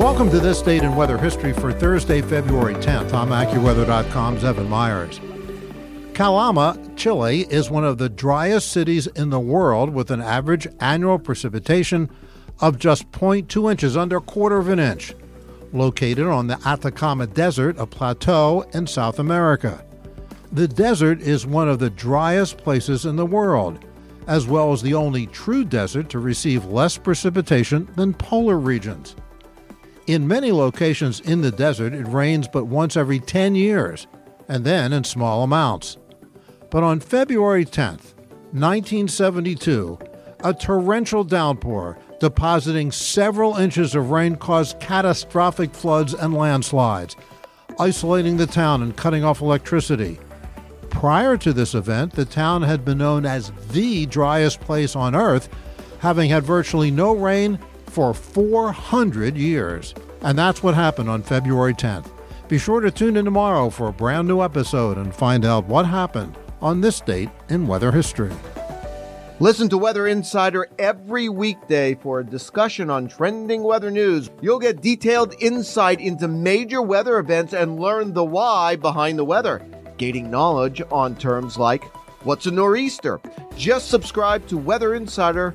Welcome to this date in weather history for Thursday, February 10th. I'm AccuWeather.com's Evan Myers. Calama, Chile, is one of the driest cities in the world with an average annual precipitation of just 0.2 inches, under a quarter of an inch. Located on the Atacama Desert, a plateau in South America. The desert is one of the driest places in the world, as well as the only true desert to receive less precipitation than polar regions. In many locations in the desert, it rains but once every 10 years, and then in small amounts. But on February 10th, 1972, a torrential downpour depositing several inches of rain caused catastrophic floods and landslides, isolating the town and cutting off electricity. Prior to this event, the town had been known as the driest place on earth, having had virtually no rain for 400 years. And that's what happened on February 10th. Be sure to tune in tomorrow for a brand new episode and find out what happened on this date in weather history. Listen to Weather Insider every weekday for a discussion on trending weather news. You'll get detailed insight into major weather events and learn the why behind the weather, gaining knowledge on terms like what's a nor'easter. Just subscribe to Weather Insider